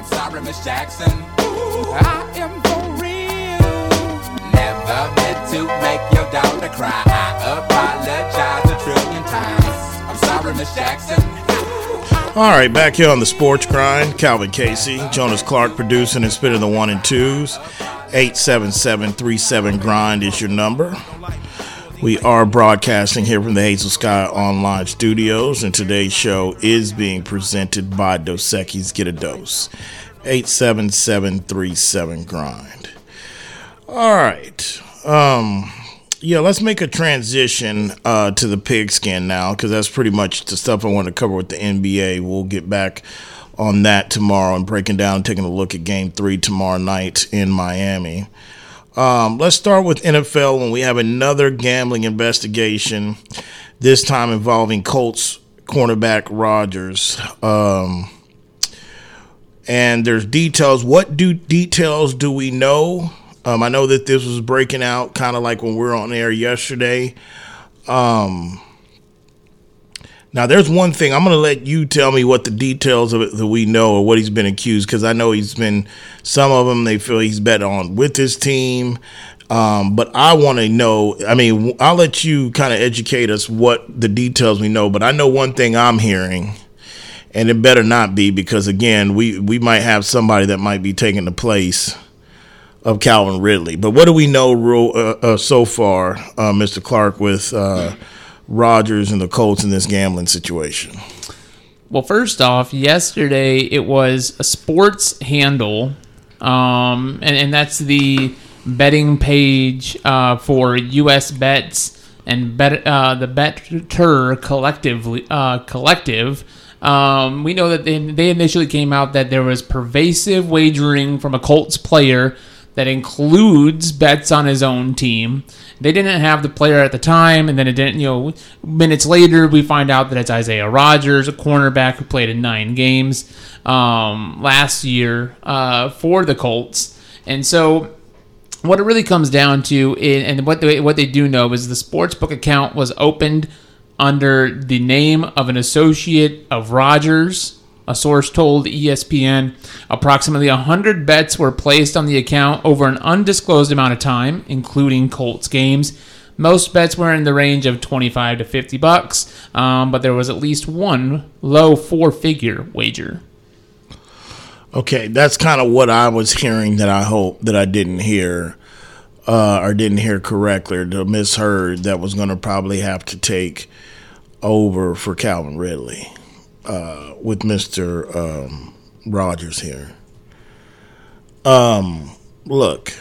I'm sorry, Miss Jackson. Ooh, I am for real. Never meant to make your daughter cry. I apologize a trillion times. I'm sorry, Miss Jackson. All right, back here on the Sports Grind, Calvin Casey, Jonas Clark producing and spinning the one and twos. 877 Grind is your number. We are broadcasting here from the Hazel Sky Online Studios, and today's show is being presented by Dos Equis Get a Dose. 877 Grind. All right. Um, yeah, let's make a transition uh, to the pigskin now because that's pretty much the stuff I want to cover with the NBA. We'll get back on that tomorrow and breaking down, taking a look at Game Three tomorrow night in Miami. Um, let's start with NFL when we have another gambling investigation, this time involving Colts cornerback Rodgers. Um, and there's details. What do details do we know? Um, I know that this was breaking out kind of like when we were on air yesterday. Um, now, there's one thing I'm going to let you tell me what the details of it that we know or what he's been accused because I know he's been some of them they feel he's bet on with his team. Um, but I want to know. I mean, I'll let you kind of educate us what the details we know. But I know one thing I'm hearing, and it better not be because again, we we might have somebody that might be taking the place of Calvin Ridley. But what do we know uh, uh, so far, uh, Mr. Clark, with uh, Rodgers and the Colts in this gambling situation? Well, first off, yesterday it was a sports handle, um, and, and that's the betting page uh, for U.S. bets and bet uh, the Better collectively collective. Um, we know that they, they initially came out that there was pervasive wagering from a Colts player that includes bets on his own team. They didn't have the player at the time, and then it didn't. You know, minutes later, we find out that it's Isaiah Rodgers, a cornerback who played in nine games um, last year uh, for the Colts, and so. What it really comes down to, and what they, what they do know is the sportsbook account was opened under the name of an associate of Rodgers, a source told ESPN approximately 100 bets were placed on the account over an undisclosed amount of time, including Colts games. Most bets were in the range of 25 to 50 bucks, um, but there was at least one low four-figure wager. Okay, that's kind of what I was hearing that I hope that I didn't hear uh, or didn't hear correctly or misheard that was going to probably have to take over for Calvin Ridley uh, with Mister um, Rodgers here. Um, look.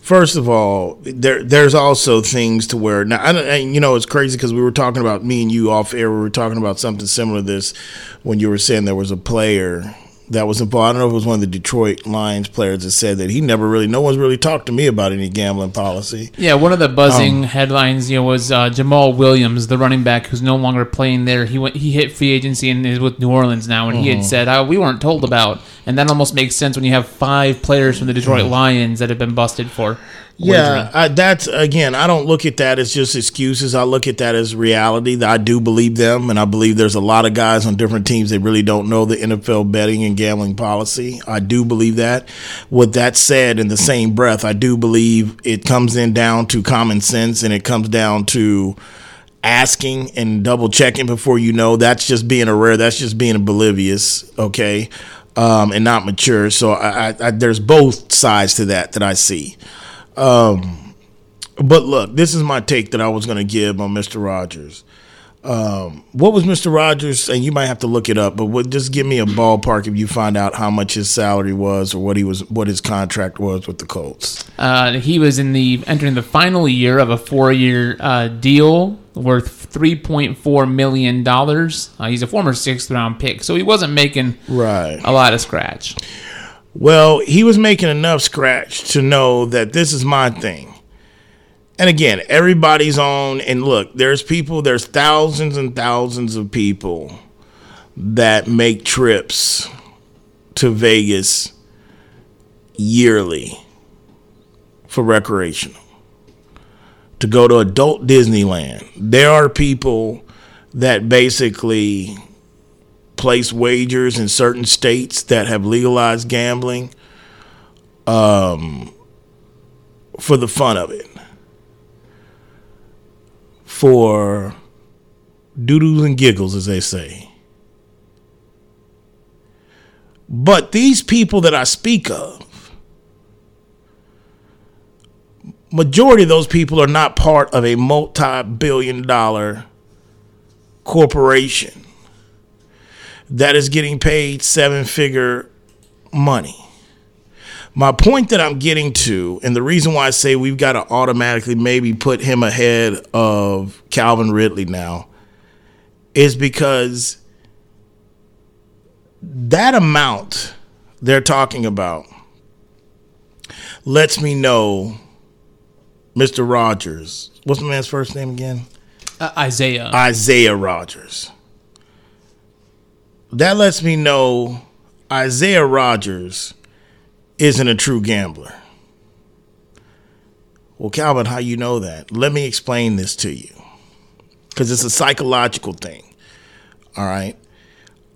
First of all, there there's also things to where now I don't, you know it's crazy because we were talking about me and you off air. We were talking about something similar to this when you were saying there was a player that was involved. I don't know if it was one of the Detroit Lions players that said that he never really, no one's really talked to me about any gambling policy. Yeah, one of the buzzing um, headlines, you know, was uh, Jamaal Williams, the running back who's no longer playing there. He went, he hit free agency and is with New Orleans now, and he had uh-huh. said, oh, "We weren't told about." And that almost makes sense when you have five players from the Detroit uh-huh. Lions that have been busted for yeah, I, that's again. I don't look at that as just excuses. I look at that as reality. That I do believe them, and I believe there's a lot of guys on different teams that really don't know the NFL betting and gambling policy. I do believe that. With that said, in the same breath, I do believe it comes in down to common sense, and it comes down to asking and double checking before you know. That's just being aware. That's just being oblivious. Okay. Um, and not mature. So I, I, there's both sides to that that I see. Um, but look, this is my take that I was going to give on Mr. Rodgers. Um, what was Mr. Rodgers? And you might have to look it up, but what, just give me a ballpark if you find out how much his salary was or what he was, what his contract was with the Colts. Uh, he was in the entering the final year of a four-year uh, deal worth three point four million dollars. Uh, he's a former sixth-round pick, so he wasn't making right a lot of scratch. Well, he was making enough scratch to know that this is my thing. And again, everybody's on. And look, there's people, there's thousands and thousands of people that make trips to Vegas yearly for recreational to go to adult Disneyland. There are people that basically place wagers in certain states that have legalized gambling um, for the fun of it. For doodles and giggles, as they say. But these people that I speak of, majority of those people are not part of a multi billion dollar corporation that is getting paid seven figure money. My point that I'm getting to, and the reason why I say we've got to automatically maybe put him ahead of Calvin Ridley now, is because that amount they're talking about lets me know Mr. Rodgers. What's my man's first name again? Uh, Isaiah. Isaiah Rodgers. That lets me know Isaiah Rodgers isn't a true gambler. Well, Calvin, how you know that? Let me explain this to you. Because it's a psychological thing. All right.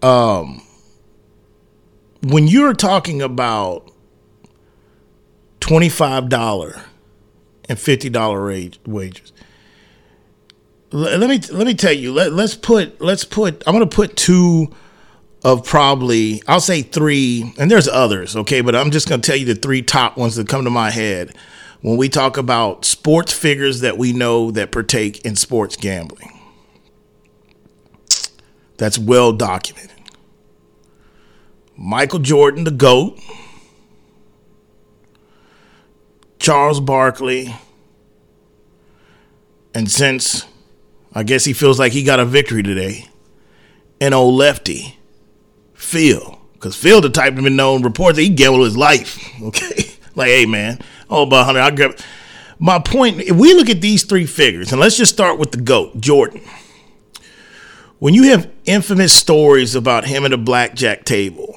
Um when you're talking about $25 and $50 wages, let me let me tell you. Let, let's put let's put. I'm going to put two of probably I'll say three, and there's others. Okay, but I'm just to tell you the three top ones that come to my head when we talk about sports figures that we know that partake in sports gambling. That's well documented. Michael Jordan, the GOAT, Charles Barkley, and since I guess he feels like he got a victory today, and old lefty, Phil. Because Phil, the type to be known, reports that he gambled his life. Okay? like, hey, man, oh, about 100, I'll grab. My point, if we look at these three figures, and let's just start with the GOAT, Jordan. When you have infamous stories about him at a blackjack table,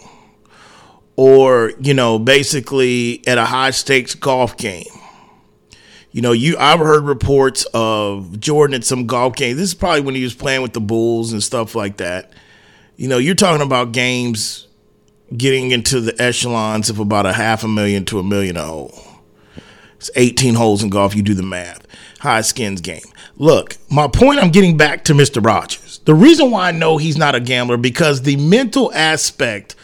or you know basically at a high stakes golf game you know you i've heard reports of jordan at some golf game this is probably when he was playing with the bulls and stuff like that you know you're talking about games getting into the echelons of about a half a million to a million a hole it's 18 holes in golf you do the math high skins game look my point i'm getting back to mr rodgers the reason why i know he's not a gambler because the mental aspect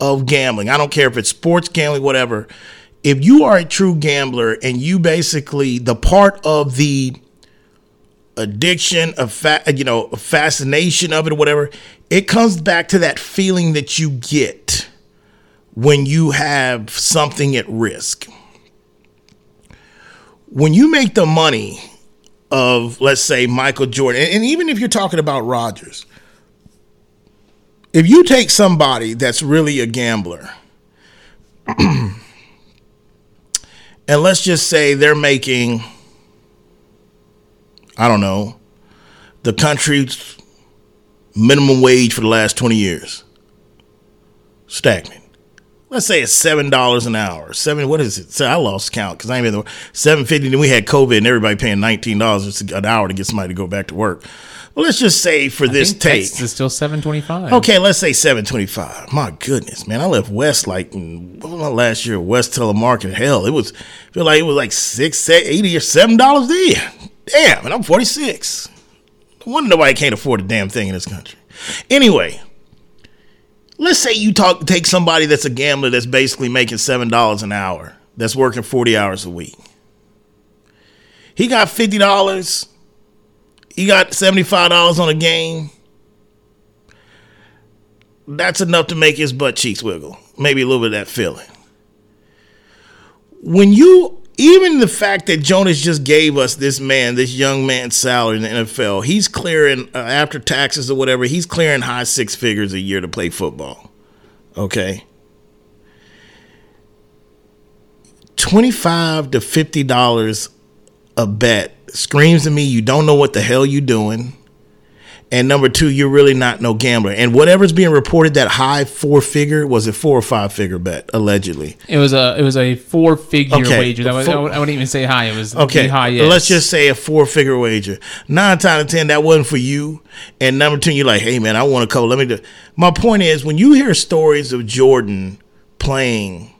of gambling. I don't care if it's sports gambling, whatever. If you are a true gambler and you basically the part of the addiction a fa- you know fascination of it or whatever, it comes back to that feeling that you get when you have something at risk. When you make the money of let's say Michael Jordan, and even if you're talking about Rodgers, if you take somebody that's really a gambler, and let's just say they're making, I don't know, the country's minimum wage for the last 20 years, stagnant. Let's say it's seven dollars an hour. Seven, what is it? So I lost count because I ain't been there. Seven fifty. Then we had COVID and everybody paying nineteen dollars an hour to get somebody to go back to work. Well, let's just say for this take, is still seven twenty five. Okay, let's say seven twenty five. My goodness, man, I left West like mm, what was my last year? West telemarketing. Hell, it was feel like it was like six, eighty or seven dollars there. Damn, and I'm forty six. No wonder nobody can't afford a damn thing in this country. Anyway, let's say you talk take somebody that's a gambler that's basically making seven dollars an hour, that's working forty hours a week. He got fifty dollars he got $75 on a game. That's enough to make his butt cheeks wiggle. Maybe a little bit of that feeling. When you, even the fact that Jonas just gave us this man, this young man's salary in the NFL, he's clearing, uh, after taxes or whatever, he's clearing high six figures a year to play football. Okay. 25 to $50 a bet screams to me you don't know what the hell you're doing and number two, you're really not no gambler. And whatever's being reported, that high four figure was a four or five figure bet allegedly. It was a it was a four figure Okay, wager. That was, four- I would- I wouldn't even say high. It was Okay, high. let's just say a four figure wager. Nine times out of ten, that wasn't for you. And number two, you're like, hey man, I want to go. Let me do. My point is, when you hear stories of Jordan playing,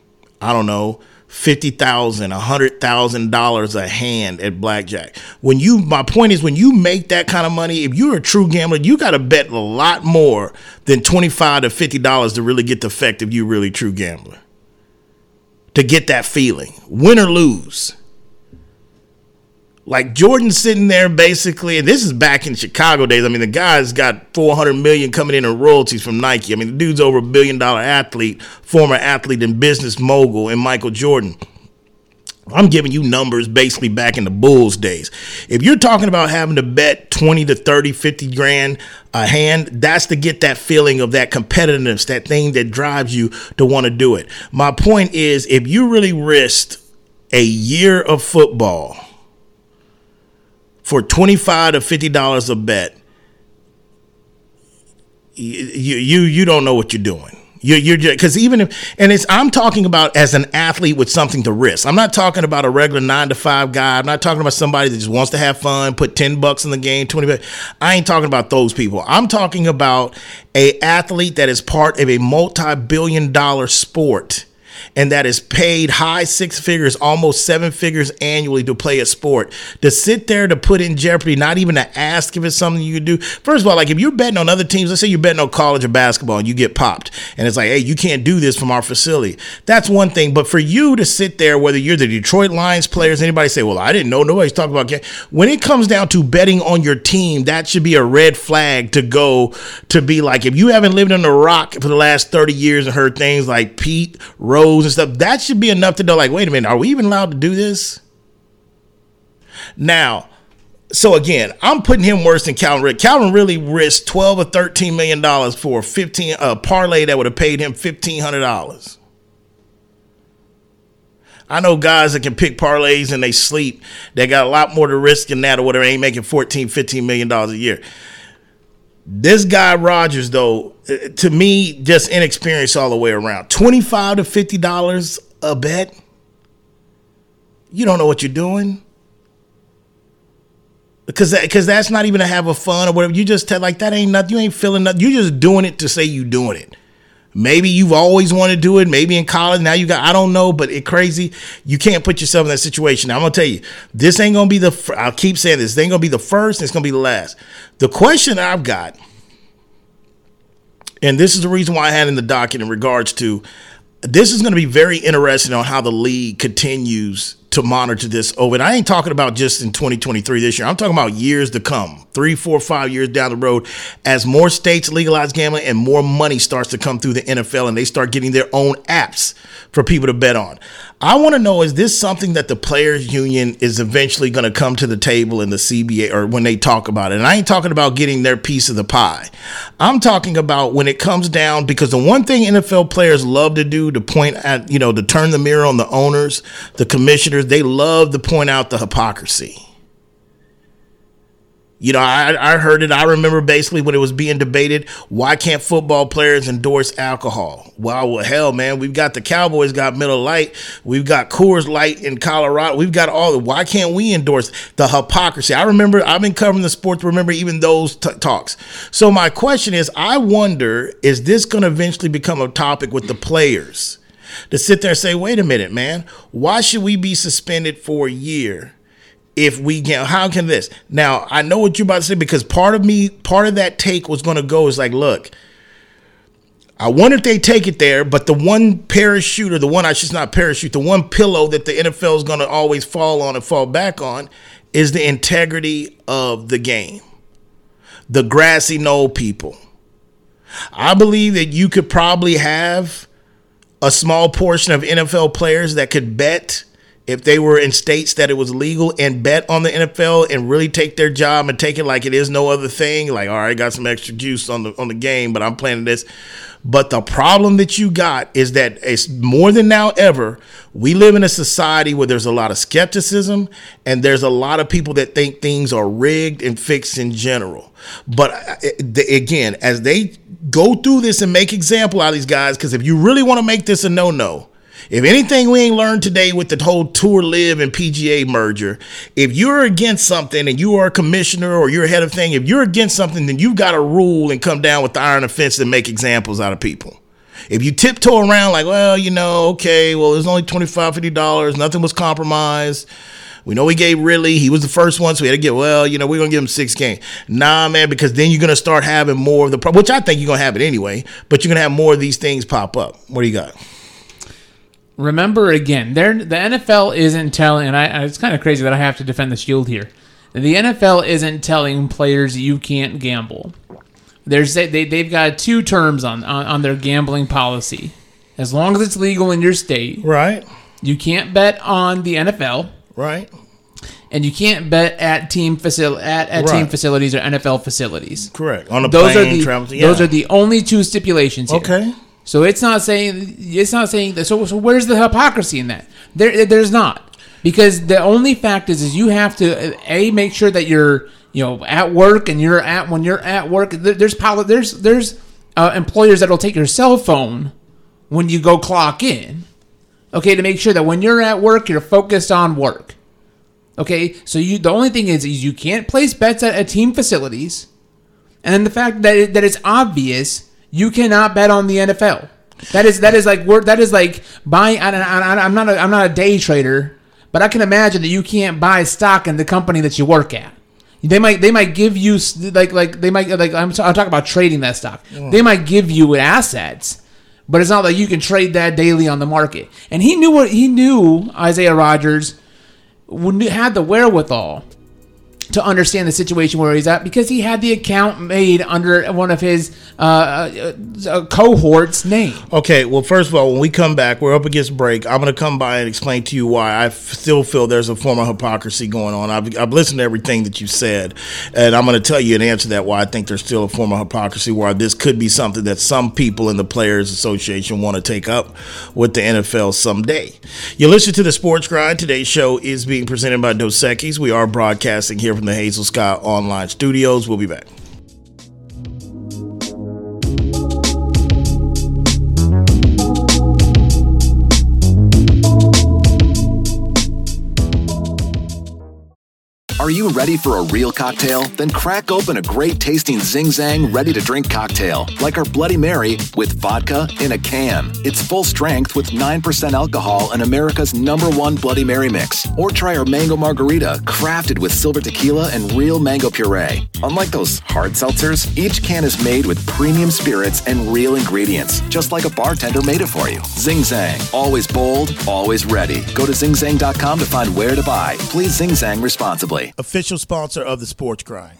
I don't know, fifty thousand, a hundred thousand dollars a hand at blackjack. When you, my point is, when you make that kind of money, if you're a true gambler, you got to bet a lot more than twenty five to fifty dollars to really get the effect of you really true gambler. To get that feeling, win or lose. Like Jordan sitting there basically, and this is back in Chicago days. I mean, the guy's got 400 million coming in in royalties from Nike. I mean, the dude's over a billion dollar athlete, former athlete and business mogul, and Michael Jordan. I'm giving you numbers basically back in the Bulls days. If you're talking about having to bet 20 to 30, 50 grand a hand, that's to get that feeling of that competitiveness, that thing that drives you to want to do it. My point is, if you really risked a year of football for 25 to 50 dollars a bet, you you you don't know what you're doing. You're, you're just because even if and it's I'm talking about as an athlete with something to risk. I'm not talking about a regular nine to five guy. I'm not talking about somebody that just wants to have fun, put ten bucks in the game, twenty. bucks. I ain't talking about those people. I'm talking about a athlete that is part of a multi-billion dollar sport and that is paid high six figures, almost seven figures annually to play a sport. To sit there to put in jeopardy, not even to ask if it's something you could do. First of all, like if you're betting on other teams, let's say you're betting on college or basketball and you get popped, and it's like, hey, you can't do this from our facility. That's one thing. But for you to sit there, whether you're the Detroit Lions players, anybody say, well, I didn't know, nobody's talking about ga-" when it comes down to betting on your team, that should be a red flag to go to be like, if you haven't lived on the rock for the last 30 years and heard things like Pete Rose and stuff, that should be enough to know, like, wait a minute, are we even allowed to do this? Now, so again, I'm putting him worse than Calvin Rick. Calvin really risked 12 or 13 million dollars for a 15 a parlay that would have paid him $1500. I know guys that can pick parlays and they sleep. They got a lot more to risk than that or whatever. Ain't making 14, 15 million dollars a year. This guy Rodgers, though, uh, to me, just inexperienced all the way around. Twenty-five to fifty dollars a bet. You don't know what you're doing because because that's not even to have a fun or whatever. You just tell like that ain't nothing. You ain't feeling nothing. You just doing it to say you doing it. Maybe you've always wanted to do it. Maybe in college now you got I don't know, but it crazy. You can't put yourself in that situation. Now, I'm gonna tell you, this ain't gonna be the. fir- I'll keep saying this. This ain't gonna be the first. It's gonna be the last. The question I've got, and this is the reason why I had in the docket in regards to, this is gonna be very interesting on how the league continues to monitor this over. And I ain't talking about just in 2023 this year. I'm talking about years to come, three, four, five years down the road, as more states legalize gambling and more money starts to come through the NFL and they start getting their own apps for people to bet on. I want to know is this something that the players union is eventually going to come to the table in the CBA or when they talk about it? And I ain't talking about getting their piece of the pie. I'm talking about when it comes down because the one thing NFL players love to do to point at, you know, to turn the mirror on the owners, the commissioners, they love to point out the hypocrisy. You know, I, I heard it. I remember basically when it was being debated, why can't football players endorse alcohol? Well, well, hell, man, we've got the Cowboys got Miller Lite, we've got Coors Light in Colorado, we've got all the. Why can't we endorse the hypocrisy? I remember I've been covering the sports. Remember even those t- talks. So my question is, I wonder, is this going to eventually become a topic with the players? To sit there and say, wait a minute, man, why should we be suspended for a year? if we can how can this? Now i know what you're about to say because part of me part of that take was going to go is like look i wonder if they take it there but the one parachute or the one i should not parachute the one pillow that the nfl is going to always fall on and fall back on is the integrity of the game. The grassy knoll people. I believe that you could probably have a small portion of nfl players that could bet if they were in states that it was legal and bet on the NFL and really take their job and take it like it is no other thing, like all right, got some extra juice on the on the game, but I'm playing this. But the problem that you got is that it's more than now ever. We live in a society where there's a lot of skepticism and there's a lot of people that think things are rigged and fixed in general. But uh, again, as they go through this and make example out of these guys, because if you really want to make this a no no, if anything we ain't learned today with the whole Tour Live and PGA merger, if you're against something and you are a commissioner or you're head of thing, if you're against something, then you've got to rule and come down with the iron fence and make examples out of people. If you tiptoe around like, well, you know, okay, well, it's only $25, $50, nothing was compromised. We know we gave Ridley. He was the first one, so we had to get, well, you know, we're going to give him six games. Nah, man, because then you're going to start having more of the, which I think you're going to have it anyway, but you're going to have more of these things pop up. What do you got? Remember again, the NFL isn't telling, and I, it's kind of crazy that I have to defend the Shield here. The NFL isn't telling players you can't gamble. There's they, they've got two terms on, on, on their gambling policy. As long as it's legal in your state, right? You can't bet on the NFL, right? And you can't bet at team facil- at, at right. team facilities or NFL facilities. Correct. On the those plane, are the yeah. those are the only two stipulations. Here. Okay. So it's not saying it's not saying that. So, so where's the hypocrisy in that? There, there's not because the only fact is is you have to a make sure that you're you know at work and you're at when you're at work. There's there's there's uh, employers that'll take your cell phone when you go clock in. Okay, to make sure that when you're at work, you're focused on work. Okay, so you the only thing is, is you can't place bets at, at team facilities, and the fact that it, that it's obvious you cannot bet on the NFL. That is that is like that is like buying. I, I, I'm not a, I'm not a day trader, but I can imagine that you can't buy stock in the company that you work at. They might they might give you like like they might like I'm, I'm talking about trading that stock. Mm. They might give you assets, but it's not like you can trade that daily on the market. And he knew what he knew. Isaiah Rodgers had the wherewithal to understand the situation where he's at because he had the account made under one of his uh, uh, uh, cohort's name. Okay, well, first of all, when we come back, we're up against break. I'm going to come by and explain to you why I still feel there's a form of hypocrisy going on. I've, I've listened to everything that you said, and I'm going to tell you an answer that why I think there's still a form of hypocrisy, why this could be something that some people in the Players Association want to take up with the NFL someday. You listen to the Sports Grind. Today's show is being presented by Dos Equis. We are broadcasting here from the Hazel Sky Online Studios. We'll be back. Are you ready for a real cocktail? Then crack open a great tasting Zing Zang ready to drink cocktail, like our Bloody Mary with vodka in a can. It's full strength with 9% alcohol and America's number one Bloody Mary mix. Or try our Mango Margarita, crafted with silver tequila and real mango puree. Unlike those hard seltzers, each can is made with premium spirits and real ingredients, just like a bartender made it for you. Zing Zang, always bold, always ready. Go to zingzang.com to find where to buy. Please Zing Zang responsibly official sponsor of the Sports Grind.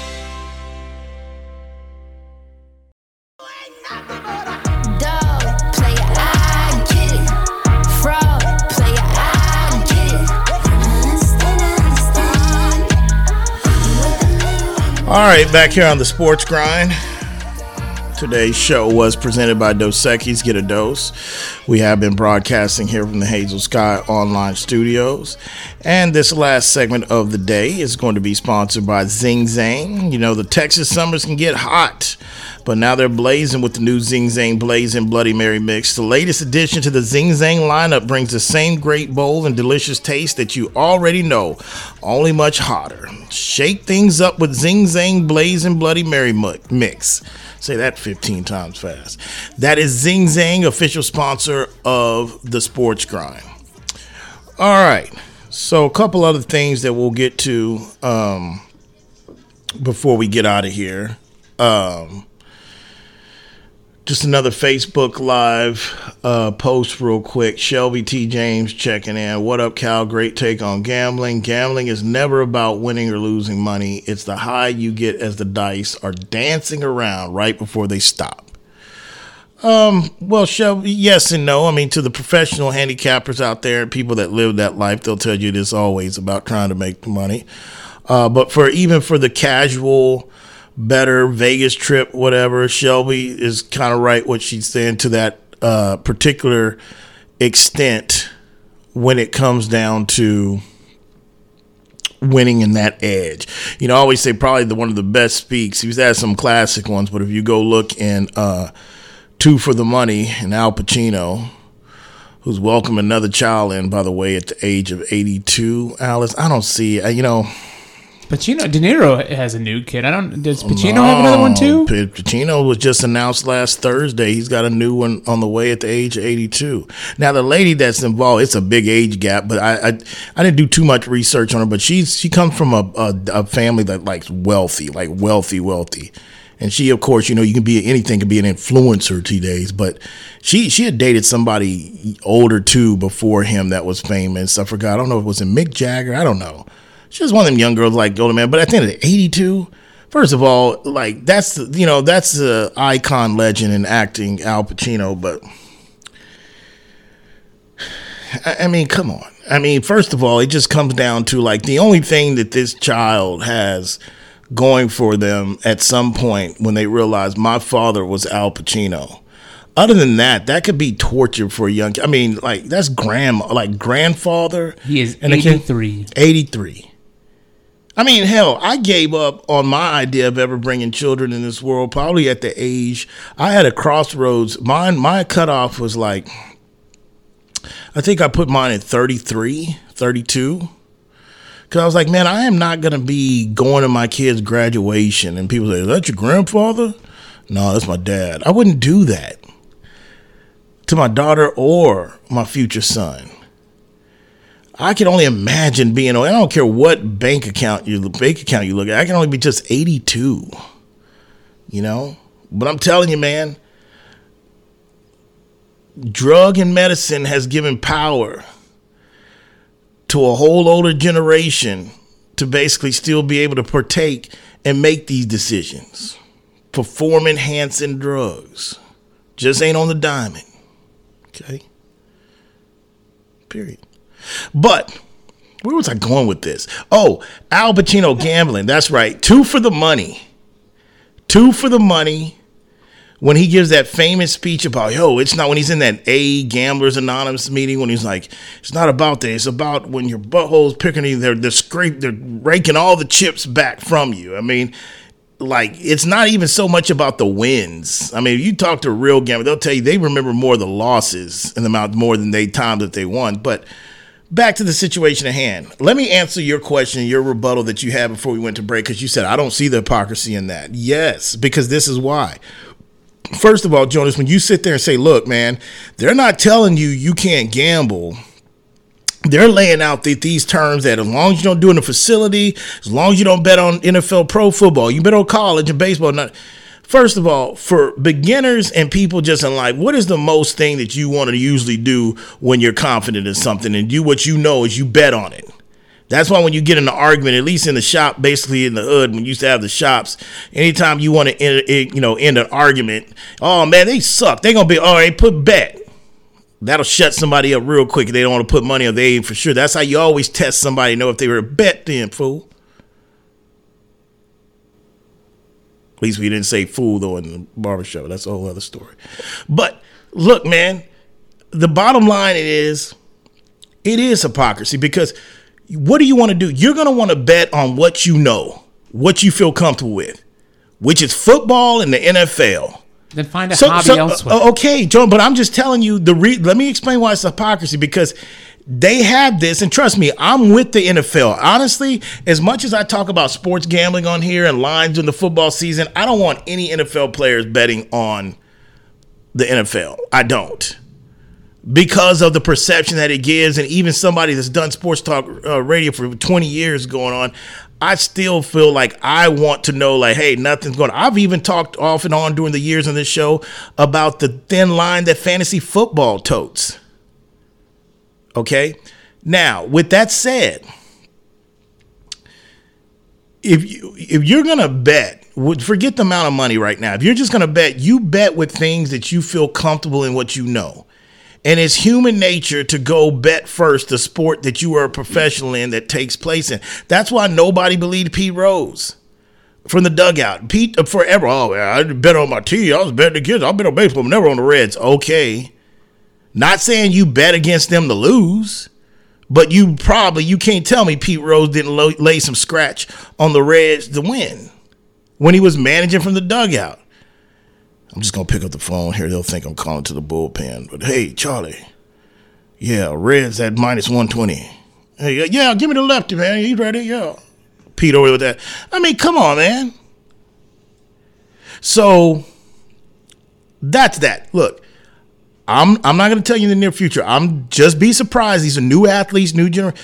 All right, back here on the sports grind. Today's show was presented by Dos Equis Get a Dose. We have been broadcasting here from the Hazel Sky Online Studios. And this last segment of the day is going to be sponsored by Zing Zang. You know, the Texas summers can get hot, but now they're blazing with the new Zing Zang Blazing Bloody Mary Mix. The latest addition to the Zing Zang lineup brings the same great, bold, and delicious taste that you already know, only much hotter. Shake things up with Zing Zang Blazing Bloody Mary Mix. Say that 15 times fast. That is Zing Zang, official sponsor of the Sports Grind. All right. So, a couple other things that we'll get to um, before we get out of here. Um, just another Facebook Live uh, post, real quick. Shelby T. James checking in. What up, Cal? Great take on gambling. Gambling is never about winning or losing money, it's the high you get as the dice are dancing around right before they stop. Um, well, Shelby, yes and no. I mean, to the professional handicappers out there, people that live that life, they'll tell you it is always about trying to make the money. Uh, but for even for the casual, better Vegas trip, whatever. Shelby is kind of right what she's saying to that uh, particular extent when it comes down to winning in that edge. You know, I always say probably the one of the best speaks. He's had some classic ones, but if you go look in uh, Two for the Money and Al Pacino, who's welcoming another child in, by the way, at the age of 82, Alice, I don't see, you know Pacino, De Niro has a new kid. I don't. Does oh, Pacino no, have another one too? Pacino was just announced last Thursday. He's got a new one on the way at the age of eighty-two. Now the lady that's involved, it's a big age gap, but I I, I didn't do too much research on her. But she's she comes from a, a, a family that likes wealthy, like wealthy, wealthy. And she, of course, you know, you can be anything, can be an influencer these days. But she she had dated somebody older too before him that was famous. I forgot. I don't know if it was in Mick Jagger. I don't know. She's one of them young girls like Golden Man. But at the end of the 82, first of all, like that's you know that's the icon legend in acting, Al Pacino. But I, I mean, come on. I mean, first of all, it just comes down to like the only thing that this child has going for them at some point when they realize my father was Al Pacino. Other than that, that could be torture for a young. I mean, like that's grandma, like grandfather. He is three. Eighty three. I mean, hell, I gave up on my idea of ever bringing children in this world probably at the age I had a crossroads. Mine, my cutoff was like, I think I put mine at 33, 32. Cause I was like, man, I am not gonna be going to my kid's graduation and people say, Is that your grandfather? No, that's my dad. I wouldn't do that to my daughter or my future son. I can only imagine being. I don't care what bank account you bank account you look at. I can only be just eighty two. You know, but I'm telling you, man. Drug and medicine has given power to a whole older generation to basically still be able to partake and make these decisions. Perform enhancing drugs just ain't on the diamond. Okay. Period. But where was I going with this? Oh, Al Pacino gambling. That's right. Two for the money. Two for the money. When he gives that famous speech about, yo, it's not when he's in that A Gamblers Anonymous meeting when he's like, it's not about that. It's about when your butthole's picking you, they're, they're scrape, they're raking all the chips back from you. I mean, like it's not even so much about the wins. I mean, if you talk to a real gambler, they'll tell you they remember more the losses and the amount more than they time that they won. But back to the situation at hand. Let me answer your question, your rebuttal that you had before we went to break, because you said, I don't see the hypocrisy in that. Yes, because this is why. First of all, Jonas, when you sit there and say, look, man, they're not telling you you can't gamble. They're laying out the, these terms that as long as you don't do in a facility, as long as you don't bet on NFL pro football, you bet on college and baseball, First of all, for beginners and people just in life, what is the most thing that you want to usually do when you're confident in something and do what you know is you bet on it? That's why when you get in an argument, at least in the shop, basically in the hood, when you used to have the shops, anytime you want to, end, you know, end an argument, oh man, they suck. They're gonna be oh, all right. Put bet. That'll shut somebody up real quick. They don't want to put money on. They ain't for sure. That's how you always test somebody. Know if they were a bet, then fool. At least we didn't say fool though in the barbershop. That's a whole other story. But look, man, the bottom line is it is hypocrisy because what do you want to do? You're going to want to bet on what you know, what you feel comfortable with, which is football and the NFL. Then find a hobby elsewhere. uh, okay, John, but I'm just telling you the re- let me explain why it's hypocrisy because they have this, and trust me, I'm with the NFL. Honestly, as much as I talk about sports gambling on here and lines in the football season, I don't want any NFL players betting on the NFL. I don't. Because of the perception that it gives, and even somebody that's done sports talk uh, radio for 20 years going on, I still feel like I want to know, like, hey, nothing's going. I've even talked off and on during the years on this show about the thin line that fantasy football totes. Okay. Now, with that said, if you if you're gonna bet, forget the amount of money right now. If you're just gonna bet, you bet with things that you feel comfortable in what you know. And it's human nature to go bet first the sport that you are a professional in that takes place in. That's why nobody believed Pete Rose from the dugout. Pete uh, forever. Oh, I bet on my team. I was betting against. I bet on baseball, never on the Reds. Okay, not saying you bet against them to lose, but you probably you can't tell me Pete Rose didn't lo- lay some scratch on the Reds to win when he was managing from the dugout. I'm just gonna pick up the phone here. They'll think I'm calling to the bullpen. But hey, Charlie, yeah, Reds at minus 120. Hey, yeah, give me the lefty, man. He's ready. Yeah, Pete over with that. I mean, come on, man. So that's that. Look, I'm I'm not going to tell you in the near future. I'm just be surprised. These are new athletes, new generation.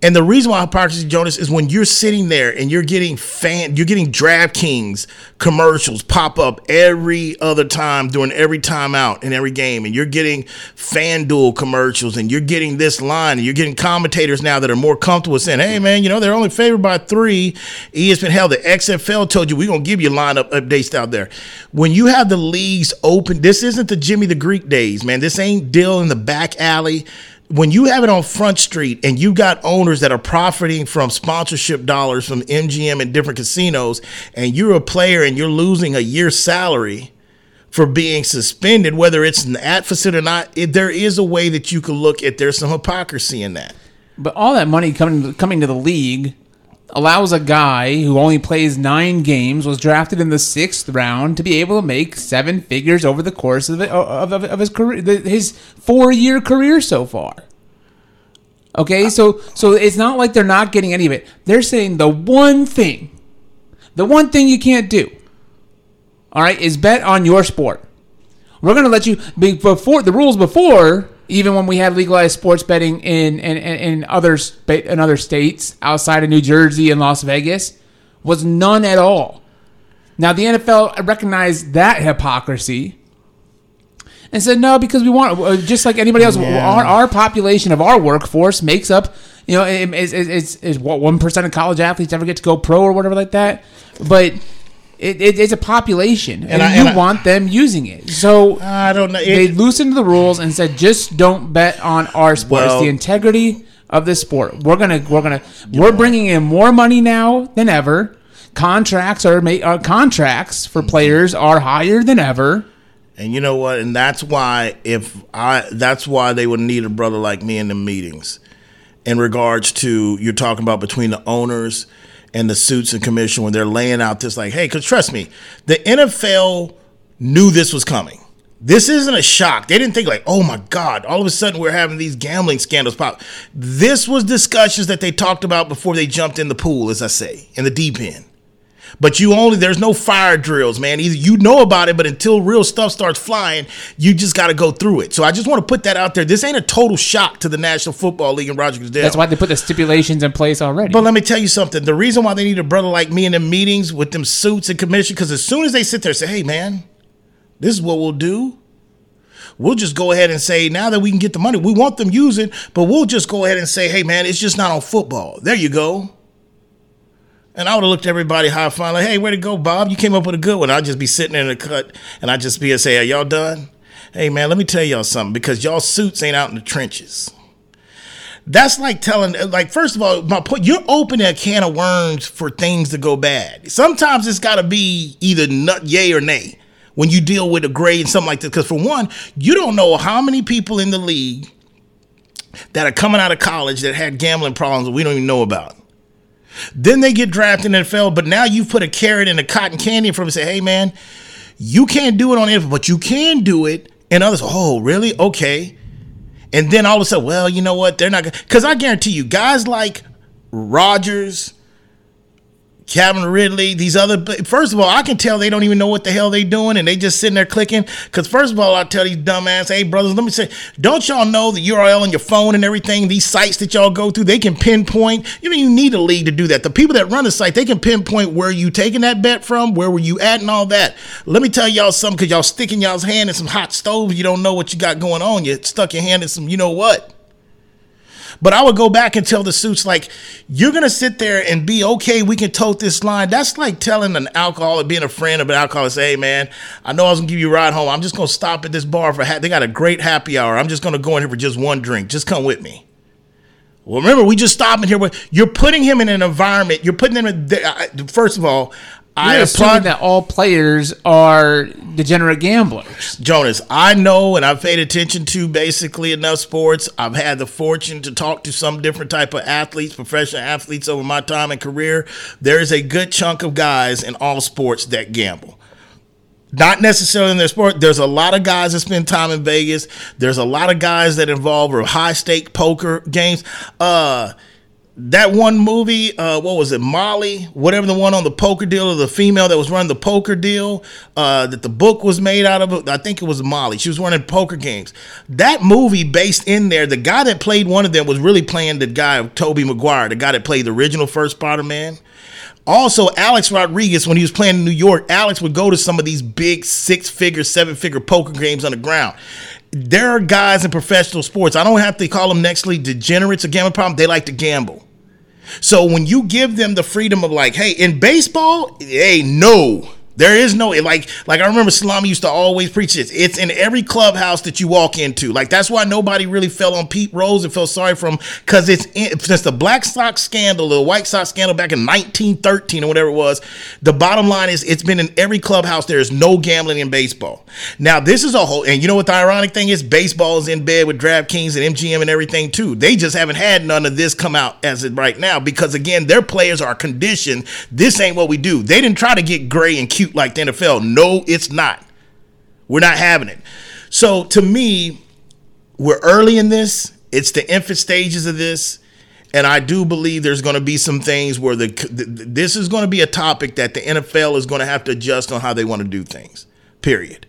And the reason why hypocrisy, Jonas, is when you're sitting there and you're getting fan, you're getting DraftKings commercials pop up every other time during every timeout in every game, and you're getting FanDuel commercials, and you're getting this line, and you're getting commentators now that are more comfortable saying, "Hey, man, you know they're only favored by three. ESPN, hell, the XFL told you we're gonna give you lineup updates out there. When you have the leagues open, this isn't the Jimmy the Greek days, man. This ain't deal in the back alley when you have it on Front Street and you got owners that are profiting from sponsorship dollars from MGM and different casinos, and you're a player and you're losing a year's salary for being suspended, whether it's an advocate or not, it, there is a way that you can look at there's some hypocrisy in that. But all that money coming coming to the league allows a guy who only plays nine games, was drafted in the sixth round, to be able to make seven figures over the course of it, of, of, of his career, his four year career so far. Okay, so so it's not like they're not getting any of it. They're saying the one thing, the one thing you can't do, all right, is bet on your sport. We're gonna let you be before the rules before, even when we had legalized sports betting in in, in, in other in other states outside of New Jersey and Las Vegas, was none at all. Now the NFL recognized that hypocrisy and said no because we want uh, just like anybody else. Our, our population of our workforce makes up. You know, is is, is, is what one percent of college athletes ever get to go pro or whatever like that, but. It, it, it's a population, and, I- you and I- want them using it. So I don't know. they loosened the rules and said just don't bet on our sport. Well- it's the integrity of the sport. We're gonna we're gonna we're bringing in more money now than ever. Contracts are ma- uh, contracts for players are higher than ever. and you know what? And that's why if I that's why they would need a brother like me in the meetings. In regards to you're talking about between the owners and the suits and commission when they're laying out this like, hey, because trust me, the NFL knew this was coming. This isn't a shock. They didn't think like, oh my God, all of a sudden we're having these gambling scandals pop. This was discussions that they talked about before they jumped in the pool, as I say, in the deep end. But you only there's no fire drills, man. Either you know about it, but until real stuff starts flying, you just got to go through it. So I just want to put that out there. This ain't a total shock to the National Football League and Roger Goodell. That's why they put the stipulations in place already. But let me tell you something. The reason why they need a brother like me in the meetings with them suits and commission, because as soon as they sit there and say, hey, man, this is what we'll do. We'll just go ahead and say, now that we can get the money, we want them using, but we'll just go ahead and say, hey, man, it's just not on football. There you go. And I would have looked at everybody high five, like, hey, way to go, Bob. You came up with a good one. I'd just be sitting in the cut and I'd just be and say, are y'all done? Hey, man, let me tell y'all something because y'all suits ain't out in the trenches That's like telling, like, first of all, my point, you're opening a can of worms for things to go bad. Sometimes it's got to be either nut, yay or nay when you deal with a grade and something like this. Because for one, you don't know how many people in the league that are coming out of college that had gambling problems that we don't even know about. Then they get drafted in the NFL, but now you've put a carrot in a cotton candy for them and say, hey man, you can't do it on NFL, but you can do it. And others, oh, really? Okay. And then all of a sudden, well, you know what? They're not going to. Because I guarantee you, guys like Rodgers, Calvin Ridley, these other. First of all, I can tell they don't even know what the hell they doing, and they just sitting there clicking. Because first of all, I tell these dumbass, hey brothers, let me say, don't y'all know the URL on your phone and everything? These sites that y'all go through, they can pinpoint. You don't even need a league to do that. The people that run the site, they can pinpoint where you taking that bet from, where were you at, and all that. Let me tell y'all something, because y'all sticking y'all's hand in some hot stove, you don't know what you got going on. You stuck your hand in some, you know what. But I would go back and tell the suits like, you're gonna sit there and be okay. We can tote this line. That's like telling an alcoholic, being a friend of an alcoholic, say, hey man, I know I was gonna give you a ride home. I'm just gonna stop at this bar for. Ha- they got a great happy hour. I'm just gonna go in here for just one drink. Just come with me. Well, remember, we just stopped in here. You're putting him in an environment. You're putting him in. Uh, first of all, I applaud that all players are degenerate gamblers. Jonas, I know and I've paid attention to basically enough sports. I've had the fortune to talk to some different type of athletes, professional athletes over my time and career. There is a good chunk of guys in all sports that gamble. Not necessarily in their sport. There's a lot of guys that spend time in Vegas. There's a lot of guys that involve high stake poker games. Uh that one movie, uh, what was it, Molly, whatever the one on the poker deal, or the female that was running the poker deal, uh, that the book was made out of. I think it was Molly. She was running poker games. That movie, based in there, the guy that played one of them was really playing the guy, of Tobey Maguire, the guy that played the original first Spider Man. Also, Alex Rodriguez, when he was playing in New York, Alex would go to some of these big six figure, seven figure poker games on the ground there are guys in professional sports. I don't have to call them next league degenerates or gambling problem. They like to gamble. So when you give them the freedom of like, hey, in baseball, hey, no, there is no like like I remember Salami used to always preach this. It's in every clubhouse that you walk into. Like that's why nobody really fell on Pete Rose and felt sorry for him because it's in, since the Black Sox scandal, the White Sox scandal back in 1913 or whatever it was. The bottom line is it's been in every clubhouse. There is no gambling in baseball. Now this is a whole, and you know what the ironic thing is? Baseball is in bed with DraftKings and MGM and everything too. They just haven't had none of this come out as it right now because again, their players are conditioned. This ain't what we do. They didn't try to get gray and cute like the NFL. No, it's not. We're not having it. So to me, we're early in this. It's the infant stages of this. And I do believe there's going to be some things where the this is going to be a topic that the NFL is going to have to adjust on how they want to do things. Period.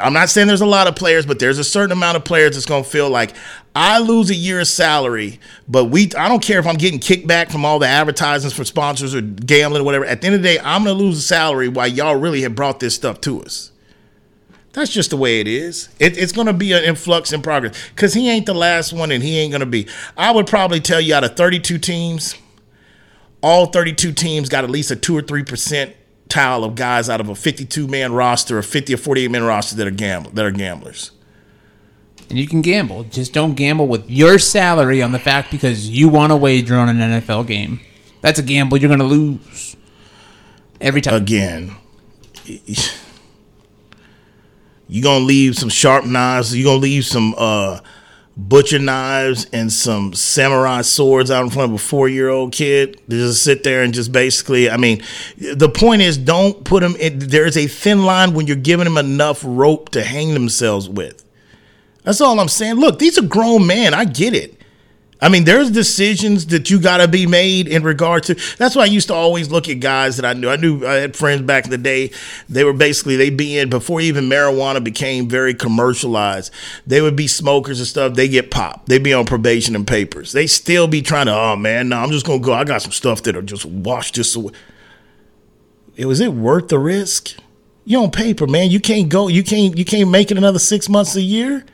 I'm not saying there's a lot of players, but there's a certain amount of players that's going to feel like I lose a year's salary, but we I don't care if I'm getting kickback from all the advertisements for sponsors or gambling or whatever. At the end of the day, I'm going to lose a salary while y'all really have brought this stuff to us. That's just the way it is. It, it's going to be an influx in progress because he ain't the last one and he ain't going to be. I would probably tell you out of 32 teams, all 32 teams got at least a 2 or 3% tile of guys out of a 52 man roster a 50 or 48 man roster that are gamble that are gamblers. And you can gamble, just don't gamble with your salary on the fact because you want to wager on an NFL game. That's a gamble you're going to lose every time. Again, you're going to leave some sharp knives, you're going to leave some uh butcher knives and some samurai swords out in front of a four year old kid to just sit there and just basically, I mean, the point is don't put them in, there's a thin line when you're giving them enough rope to hang themselves with. That's all I'm saying. Look, these are grown men. I get it. I mean, there's decisions that you got to be made in regard to. That's why I used to always look at guys that I knew. I knew I had friends back in the day. They were basically they'd be in before even marijuana became very commercialized. They would be smokers and stuff. They get popped. They be on probation and papers. They still be trying to. Oh man, no, I'm just gonna go. I got some stuff that'll just wash this away. It was it worth the risk? You on paper, man. You can't go. You can't. You can't make it another six months a year.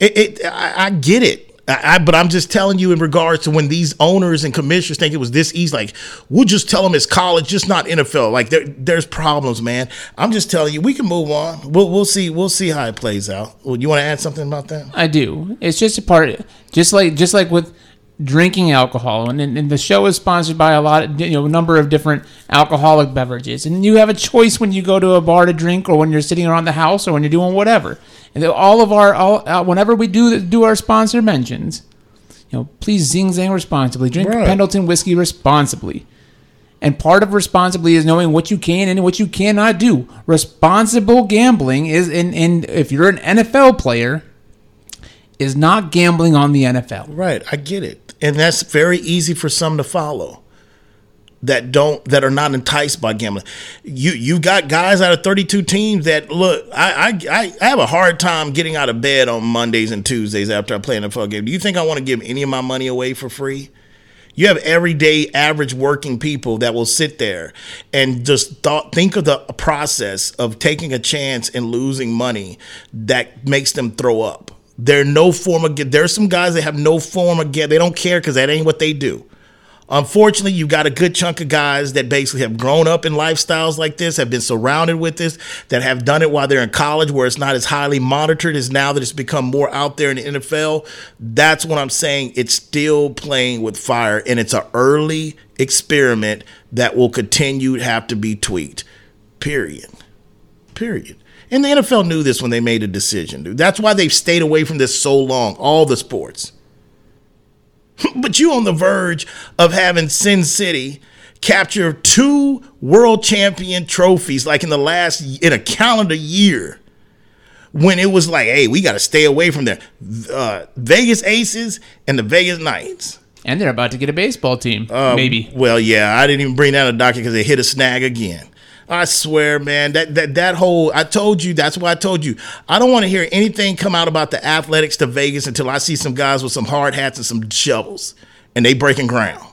It. it I, I get it. I, I, but I'm just telling you in regards to when these owners and commissioners think it was this easy, like we'll just tell them it's college, just not NFL. Like there, there's problems, man. I'm just telling you, we can move on. We'll we'll see we'll see how it plays out. Well, you want to add something about that? I do. It's just a part, just like just like with drinking alcohol, and, and the show is sponsored by a lot, of, you know, a number of different alcoholic beverages, and you have a choice when you go to a bar to drink, or when you're sitting around the house, or when you're doing whatever. And all of our, all, uh, whenever we do do our sponsor mentions, you know, please zing zang responsibly, drink right. Pendleton whiskey responsibly. And part of responsibly is knowing what you can and what you cannot do. Responsible gambling is, in, in if you're an NFL player, is not gambling on the NFL. Right, I get it and that's very easy for some to follow that don't that are not enticed by gambling. You you got guys out of 32 teams that look. I I I have a hard time getting out of bed on Mondays and Tuesdays after I play in an NFL game. Do you think I want to give any of my money away for free? You have everyday average working people that will sit there and just thought, think of the process of taking a chance and losing money that makes them throw up. They're no form of there's some guys that have no form of they don't care because that ain't what they do. Unfortunately, you've got a good chunk of guys that basically have grown up in lifestyles like this, have been surrounded with this, that have done it while they're in college, where it's not as highly monitored as now that it's become more out there in the NFL. That's what I'm saying. It's still playing with fire, and it's an early experiment that will continue to have to be tweaked. Period. Period. And the NFL knew this when they made a decision, dude. That's why they've stayed away from this so long, all the sports. but you on the verge of having Sin City capture two world champion trophies like in the last in a calendar year when it was like hey we got to stay away from there uh, vegas aces and the vegas knights and they're about to get a baseball team uh, maybe well yeah i didn't even bring down a doctor because they hit a snag again I swear, man, that that that whole I told you, that's why I told you. I don't want to hear anything come out about the athletics to Vegas until I see some guys with some hard hats and some shovels and they breaking ground.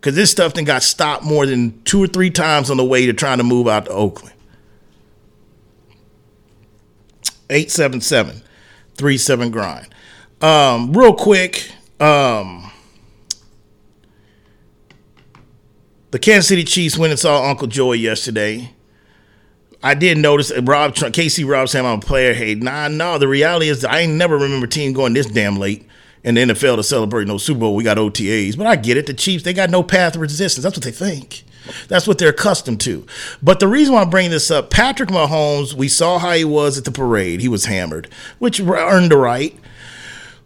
Cause this stuff then got stopped more than two or three times on the way to trying to move out to Oakland. 877 37 grind. Um, real quick, um, The Kansas City Chiefs went and saw Uncle Joey yesterday. I did notice Rob Casey Rob saying I'm a player Hey, Nah, no. The reality is I ain't never remember team going this damn late in the NFL to celebrate no Super Bowl. We got OTAs, but I get it. The Chiefs they got no path of resistance. That's what they think. That's what they're accustomed to. But the reason why I'm bringing this up, Patrick Mahomes, we saw how he was at the parade. He was hammered, which earned the right.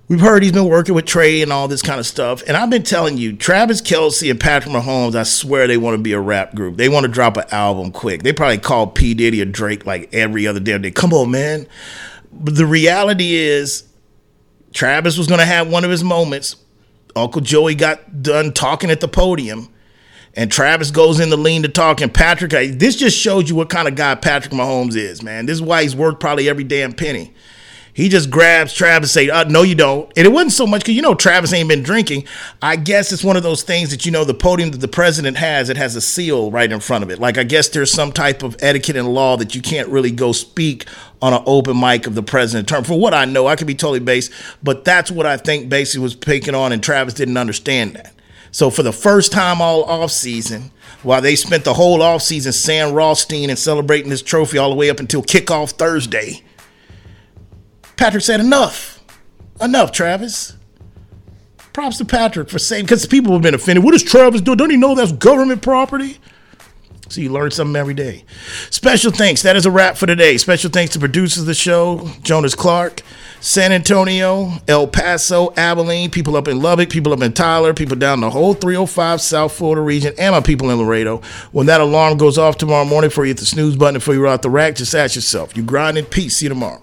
We've heard he's been working with Trey and all this kind of stuff. And I've been telling you, Travis Kelce and Patrick Mahomes, I swear they want to be a rap group. They want to drop an album quick. They probably call P. Diddy or Drake like every other damn day. Come on, man. But the reality is, Travis was going to have one of his moments. Uncle Joey got done talking at the podium, and Travis goes in the lean to talk. And Patrick, this just shows you what kind of guy Patrick Mahomes is, man. This is why he's worth probably every damn penny. He just grabs Travis and say, uh, no, you don't. And it wasn't so much because, you know, Travis ain't been drinking. I guess it's one of those things that, you know, the podium that the president has, it has a seal right in front of it. Like, I guess there's some type of etiquette and law that you can't really go speak on an open mic of the president term. For what I know, I could be totally based, but that's what I think basically was picking on, and Travis didn't understand that. So for the first time all off season, while they spent the whole off season Sam Rothstein and celebrating this trophy all the way up until kickoff Thursday, Patrick said, enough. Enough, Travis. Props to Patrick for saying, because people have been offended. What does Travis do? Don't he know that's government property? So you learn something every day. Special thanks. That is a wrap for today. Special thanks to producers of the show, Jonas Clark, San Antonio, El Paso, Abilene, people up in Lubbock, people up in Tyler, people down the whole 305 South Florida region, and my people in Laredo. When that alarm goes off tomorrow morning for you hit the snooze button before you are out the rack, just ask yourself, you grind in peace. See you tomorrow.